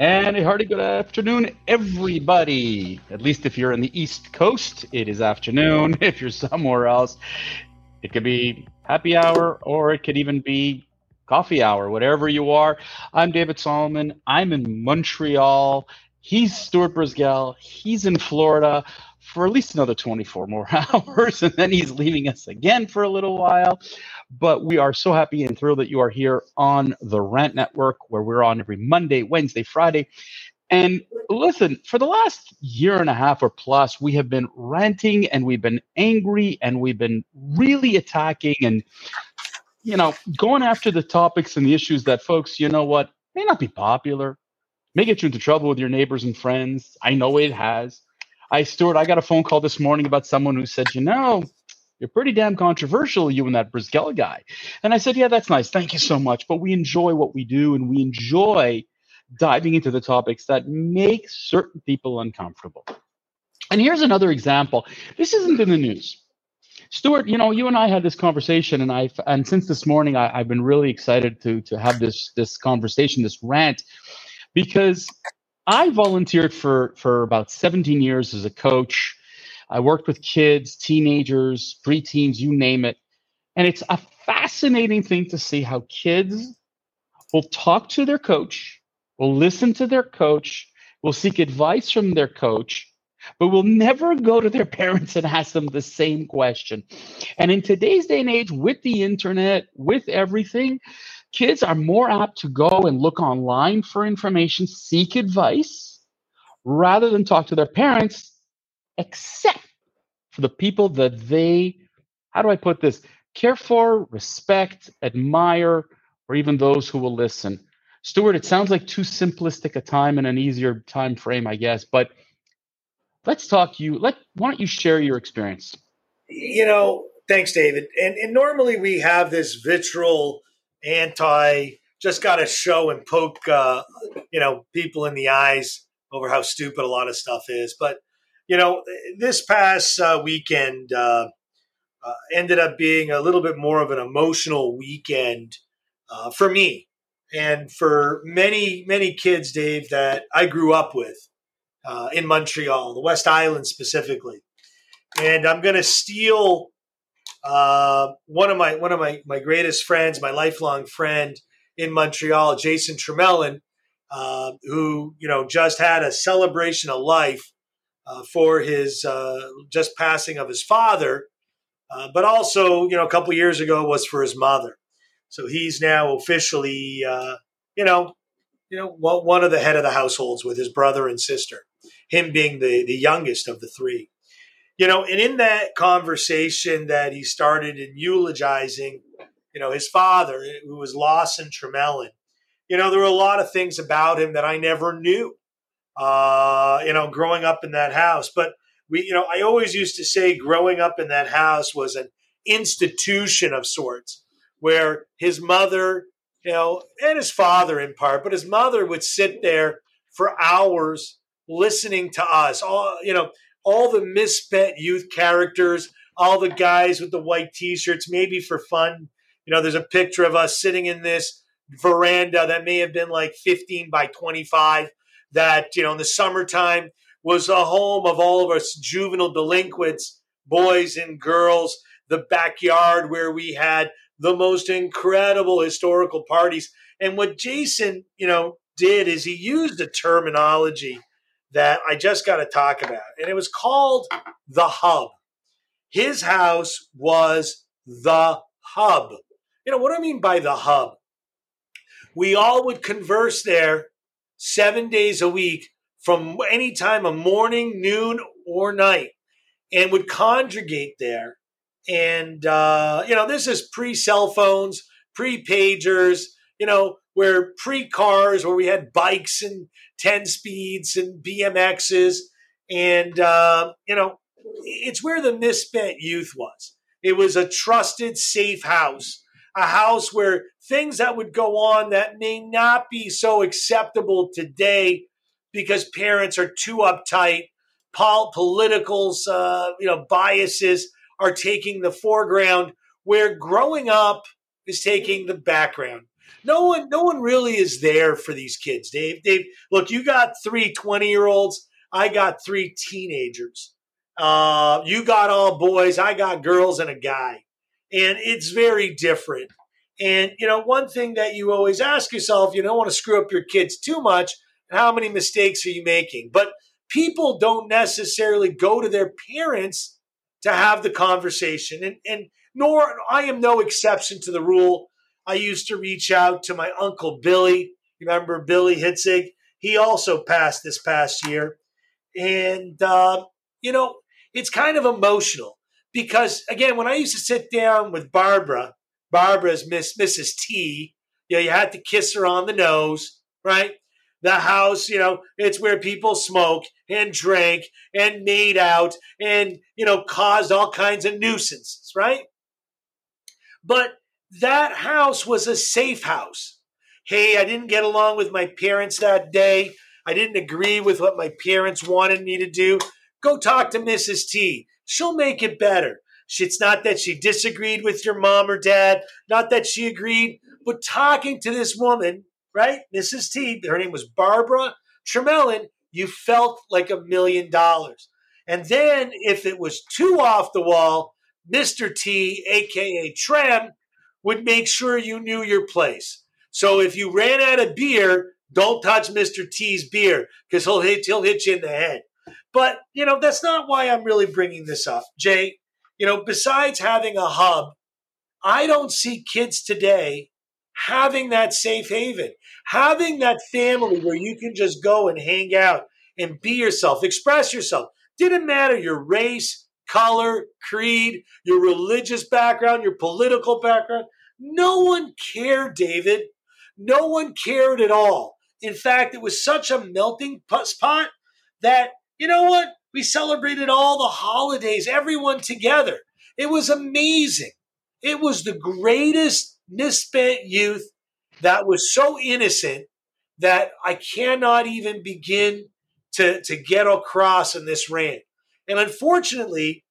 And a hearty good afternoon, everybody. At least if you're in the East Coast, it is afternoon. If you're somewhere else, it could be happy hour or it could even be coffee hour, whatever you are. I'm David Solomon. I'm in Montreal. He's Stuart Brisgel. He's in Florida for at least another 24 more hours, and then he's leaving us again for a little while. But we are so happy and thrilled that you are here on the Rant Network, where we're on every Monday, Wednesday, Friday. And listen, for the last year and a half or plus, we have been ranting and we've been angry and we've been really attacking and, you know, going after the topics and the issues that folks, you know what, may not be popular, may get you into trouble with your neighbors and friends. I know it has. I, Stuart, I got a phone call this morning about someone who said, you know, you're pretty damn controversial, you and that Brisgel guy. And I said, Yeah, that's nice. Thank you so much. But we enjoy what we do and we enjoy diving into the topics that make certain people uncomfortable. And here's another example. This isn't in the news. Stuart, you know, you and I had this conversation, and I've and since this morning, I, have been really excited to to have this this conversation, this rant, because I volunteered for for about 17 years as a coach I worked with kids, teenagers, preteens, you name it. And it's a fascinating thing to see how kids will talk to their coach, will listen to their coach, will seek advice from their coach, but will never go to their parents and ask them the same question. And in today's day and age, with the internet, with everything, kids are more apt to go and look online for information, seek advice, rather than talk to their parents except for the people that they, how do I put this, care for, respect, admire, or even those who will listen. Stuart, it sounds like too simplistic a time and an easier time frame, I guess, but let's talk you. Let why don't you share your experience? You know, thanks, David. And, and normally we have this vitriol, anti, just got to show and poke, uh, you know, people in the eyes over how stupid a lot of stuff is. But you know, this past uh, weekend uh, uh, ended up being a little bit more of an emotional weekend uh, for me and for many, many kids, Dave, that I grew up with uh, in Montreal, the West Island specifically. And I'm going to steal uh, one of my one of my, my greatest friends, my lifelong friend in Montreal, Jason Tremelin, who you know just had a celebration of life uh, for his uh, just passing of his father, uh, but also, you know, a couple years ago was for his mother. So he's now officially, uh, you know, you know, one of the head of the households with his brother and sister. Him being the the youngest of the three. You know, and in that conversation that he started in eulogizing, you know, his father, who was Lawson Tremelin, you know, there were a lot of things about him that I never knew uh, you know, growing up in that house. But we, you know, I always used to say growing up in that house was an institution of sorts where his mother, you know, and his father in part, but his mother would sit there for hours listening to us, all, you know, all the misspent youth characters, all the guys with the white t-shirts, maybe for fun. You know, there's a picture of us sitting in this veranda that may have been like 15 by 25 that, you know, in the summertime was a home of all of us juvenile delinquents, boys and girls, the backyard where we had the most incredible historical parties. And what Jason, you know, did is he used the terminology that I just got to talk about, and it was called the hub. His house was the hub. You know, what do I mean by the hub? We all would converse there seven days a week from any time of morning, noon, or night, and would congregate there. And, uh, you know, this is pre cell phones, pre pagers, you know, where pre cars, where we had bikes and 10 speeds and BMXs. And, uh, you know, it's where the misspent youth was. It was a trusted, safe house a house where things that would go on that may not be so acceptable today because parents are too uptight, pol- politicals, uh, you know, biases are taking the foreground, where growing up is taking the background. No one, no one really is there for these kids, Dave. Dave, look, you got three 20 year olds. I got three teenagers. Uh, you got all boys. I got girls and a guy. And it's very different. And, you know, one thing that you always ask yourself, you don't want to screw up your kids too much. How many mistakes are you making? But people don't necessarily go to their parents to have the conversation. And, and nor I am no exception to the rule. I used to reach out to my uncle Billy. Remember Billy Hitzig? He also passed this past year. And, uh, you know, it's kind of emotional because, again, when I used to sit down with Barbara, Barbara's Miss Mrs. T, you know, you had to kiss her on the nose, right? The house, you know, it's where people smoke and drank and made out and, you know, caused all kinds of nuisances, right? But that house was a safe house. Hey, I didn't get along with my parents that day. I didn't agree with what my parents wanted me to do. Go talk to Mrs. T. She'll make it better. It's not that she disagreed with your mom or dad, not that she agreed, but talking to this woman, right? Mrs. T, her name was Barbara Tremelin, you felt like a million dollars. And then if it was too off the wall, Mr. T, aka Trem, would make sure you knew your place. So if you ran out of beer, don't touch Mr. T's beer because he'll hit, he'll hit you in the head. But, you know, that's not why I'm really bringing this up. Jay, you know, besides having a hub, I don't see kids today having that safe haven, having that family where you can just go and hang out and be yourself, express yourself. Didn't matter your race, color, creed, your religious background, your political background. No one cared, David. No one cared at all. In fact, it was such a melting pot that, you know what? We celebrated all the holidays, everyone together. It was amazing. It was the greatest misspent youth that was so innocent that I cannot even begin to, to get across in this rant. And unfortunately,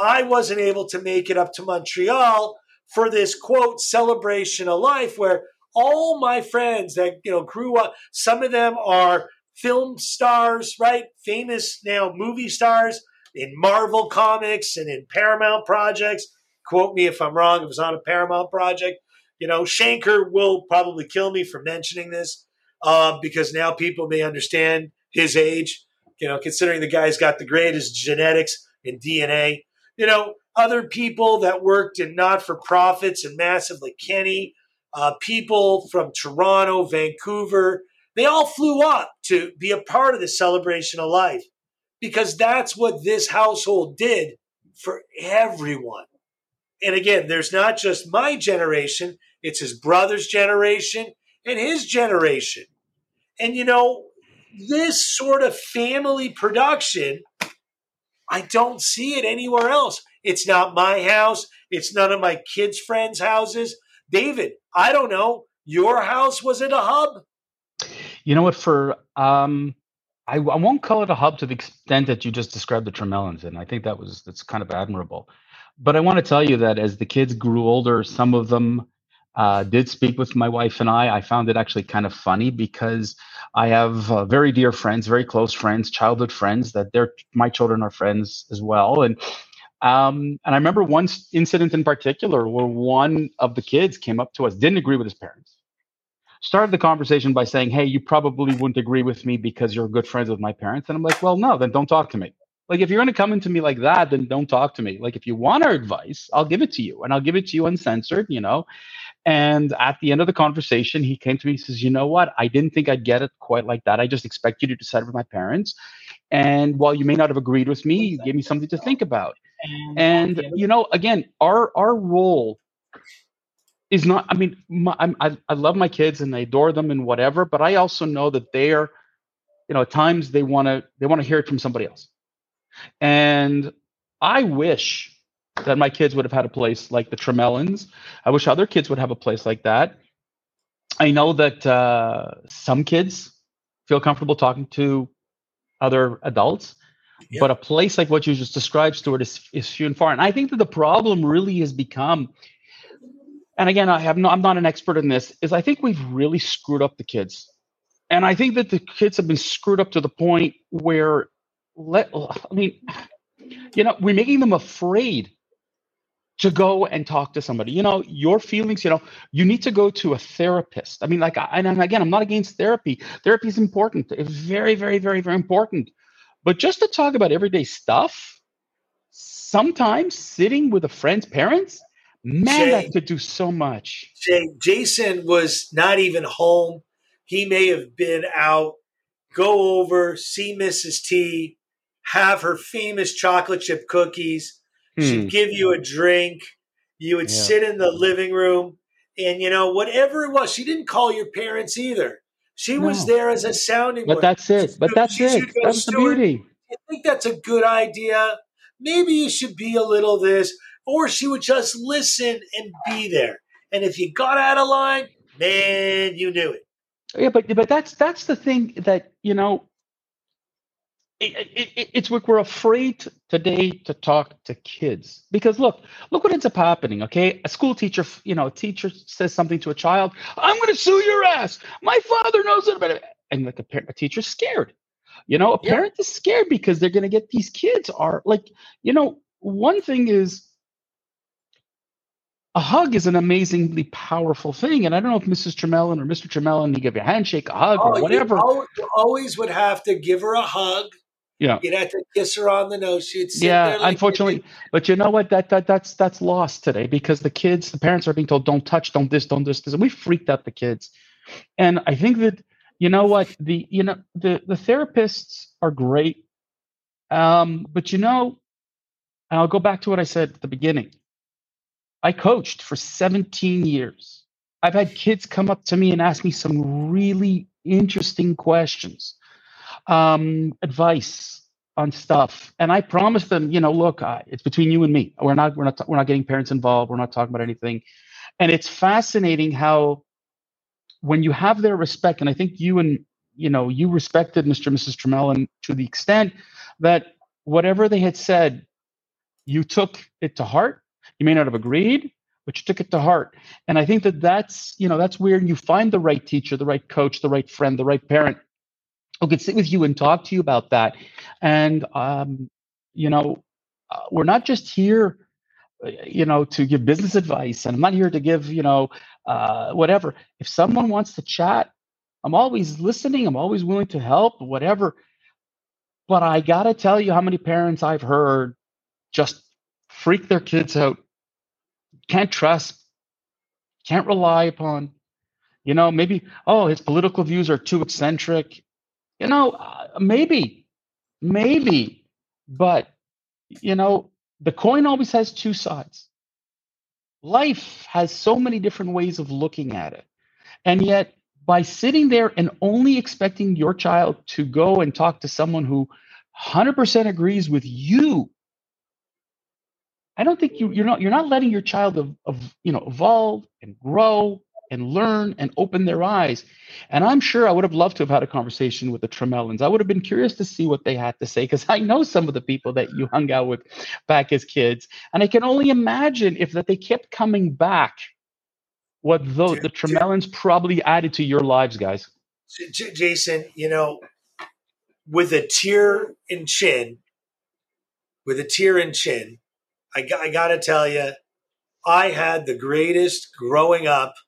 I wasn't able to make it up to Montreal for this quote celebration of life where all my friends that you know grew up some of them are film stars right? Famous now movie stars in marvel comics and in paramount projects. Quote me if i'm wrong it was on a paramount project. You know shanker will probably kill me for mentioning this uh, because now people may understand his age you know considering the guy's got the greatest genetics and dna you know other people that worked in not for profits and massive like Kenny, uh, people from Toronto, Vancouver, they all flew up to be a part of the celebration of life because that's what this household did for everyone. And again, there's not just my generation, it's his brother's generation and his generation. And you know, this sort of family production, I don't see it anywhere else. It's not my house. It's none of my kids' friends' houses. David, I don't know. Your house was it a hub? You know what? For um, I, I won't call it a hub to the extent that you just described the Tremelins, and I think that was that's kind of admirable. But I want to tell you that as the kids grew older, some of them uh, did speak with my wife and I. I found it actually kind of funny because I have uh, very dear friends, very close friends, childhood friends that they're my children are friends as well, and um, and I remember one incident in particular where one of the kids came up to us, didn't agree with his parents, started the conversation by saying, Hey, you probably wouldn't agree with me because you're good friends with my parents. And I'm like, Well, no, then don't talk to me. Like, if you're going to come into me like that, then don't talk to me. Like, if you want our advice, I'll give it to you and I'll give it to you uncensored, you know. And at the end of the conversation, he came to me and says, You know what? I didn't think I'd get it quite like that. I just expect you to decide with my parents. And while you may not have agreed with me, you gave me something to think about. And you know, again, our our role is not. I mean, my, I I love my kids and I adore them and whatever, but I also know that they're, you know, at times they want to they want to hear it from somebody else. And I wish that my kids would have had a place like the Tremelins. I wish other kids would have a place like that. I know that uh, some kids feel comfortable talking to other adults. Yep. But a place like what you just described, Stuart, is, is few and far. And I think that the problem really has become and again, I have no, I'm not an expert in this, is I think we've really screwed up the kids. And I think that the kids have been screwed up to the point where let I mean, you know, we're making them afraid to go and talk to somebody. You know, your feelings, you know, you need to go to a therapist. I mean, like, and again, I'm not against therapy. Therapy is important. It's very, very, very, very important. But just to talk about everyday stuff, sometimes sitting with a friend's parents, man, Jay, that could do so much. Jay, Jason was not even home. He may have been out. Go over, see Mrs. T, have her famous chocolate chip cookies She'd hmm. give you a drink. You would yeah. sit in the living room, and you know whatever it was. She didn't call your parents either. She no. was there as a sounding but board. that's it. But that's she it. That's the beauty. I think that's a good idea. Maybe you should be a little this, or she would just listen and be there. And if you got out of line, man, you knew it. Yeah, but but that's that's the thing that you know it, it, it's like we're afraid today to talk to kids because look look what ends up happening okay a school teacher you know a teacher says something to a child i'm going to sue your ass my father knows it about it and like a, parent, a teacher's scared you know a yeah. parent is scared because they're going to get these kids are like you know one thing is a hug is an amazingly powerful thing. And I don't know if Mrs. Tremelin or Mr. Tremelin, you give you a handshake, a hug, oh, or whatever. You always would have to give her a hug yeah, you'd have to kiss her on the nose. She'd yeah, like unfortunately, but you know what? That that that's that's lost today because the kids, the parents are being told, "Don't touch, don't this, don't this," this, and we freaked out the kids. And I think that you know what the you know the the therapists are great, um, but you know, and I'll go back to what I said at the beginning. I coached for 17 years. I've had kids come up to me and ask me some really interesting questions um, advice on stuff, and I promised them, you know, look, uh, it's between you and me. We're not, we're not, we're not getting parents involved. We're not talking about anything. And it's fascinating how, when you have their respect, and I think you and you know you respected Mr. and Mrs. Tremelin to the extent that whatever they had said, you took it to heart. You may not have agreed, but you took it to heart. And I think that that's you know that's where you find the right teacher, the right coach, the right friend, the right parent who could sit with you and talk to you about that. And, um, you know, uh, we're not just here, uh, you know, to give business advice, and I'm not here to give, you know, uh, whatever. If someone wants to chat, I'm always listening. I'm always willing to help, whatever. But I got to tell you how many parents I've heard just freak their kids out, can't trust, can't rely upon. You know, maybe, oh, his political views are too eccentric you know, uh, maybe, maybe, but you know, the coin always has two sides. Life has so many different ways of looking at it. And yet, by sitting there and only expecting your child to go and talk to someone who 100% agrees with you, I don't think you, you're not you're not letting your child of, of you know evolve and grow and learn and open their eyes. And I'm sure I would have loved to have had a conversation with the Tremelins. I would have been curious to see what they had to say because I know some of the people that you hung out with back as kids. And I can only imagine if that they kept coming back, what the, the Tremelins probably added to your lives, guys. J- Jason, you know, with a tear in chin, with a tear in chin, I, I got to tell you, I had the greatest growing up –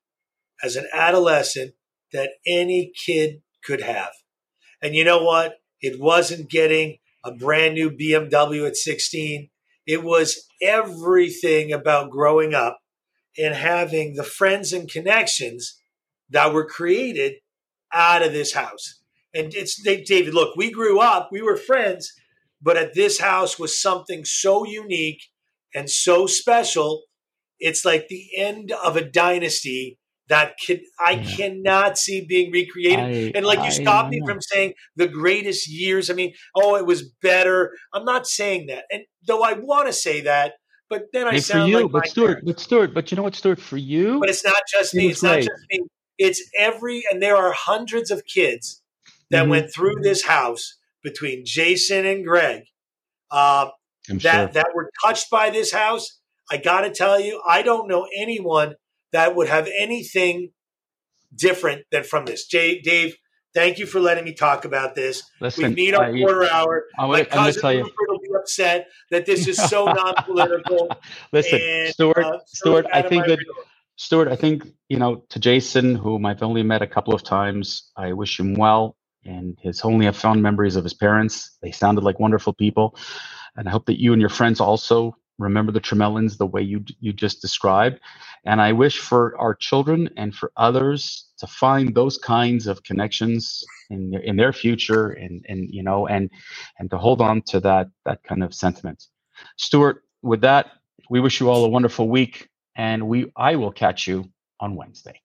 as an adolescent that any kid could have. And you know what? It wasn't getting a brand new BMW at 16. It was everything about growing up and having the friends and connections that were created out of this house. And it's David, look, we grew up, we were friends, but at this house was something so unique and so special. It's like the end of a dynasty that can I yeah. cannot see being recreated. I, and like you stopped me from saying the greatest years. I mean, oh, it was better. I'm not saying that, and though I want to say that, but then I sound for you, like but Stuart, parents. but Stuart, but you know what, Stuart, for you, but it's not just me. It's great. not just me. It's every, and there are hundreds of kids that mm-hmm. went through this house between Jason and Greg uh, that sure. that were touched by this house. I got to tell you, I don't know anyone that would have anything different than from this. Jay, Dave, thank you for letting me talk about this. Listen, we need our quarter hour. I'm My gonna, I'm cousin tell you. Rupert will be upset that this is so non-political. Listen, and, Stuart. uh, Stuart, I think that real- Stuart, I think, you know, to Jason, whom I've only met a couple of times, I wish him well. And his only have fond memories of his parents. They sounded like wonderful people. And I hope that you and your friends also remember the Tremelins the way you you just described. And I wish for our children and for others to find those kinds of connections in in their future and and you know and and to hold on to that that kind of sentiment. Stuart, with that, we wish you all a wonderful week and we I will catch you on Wednesday.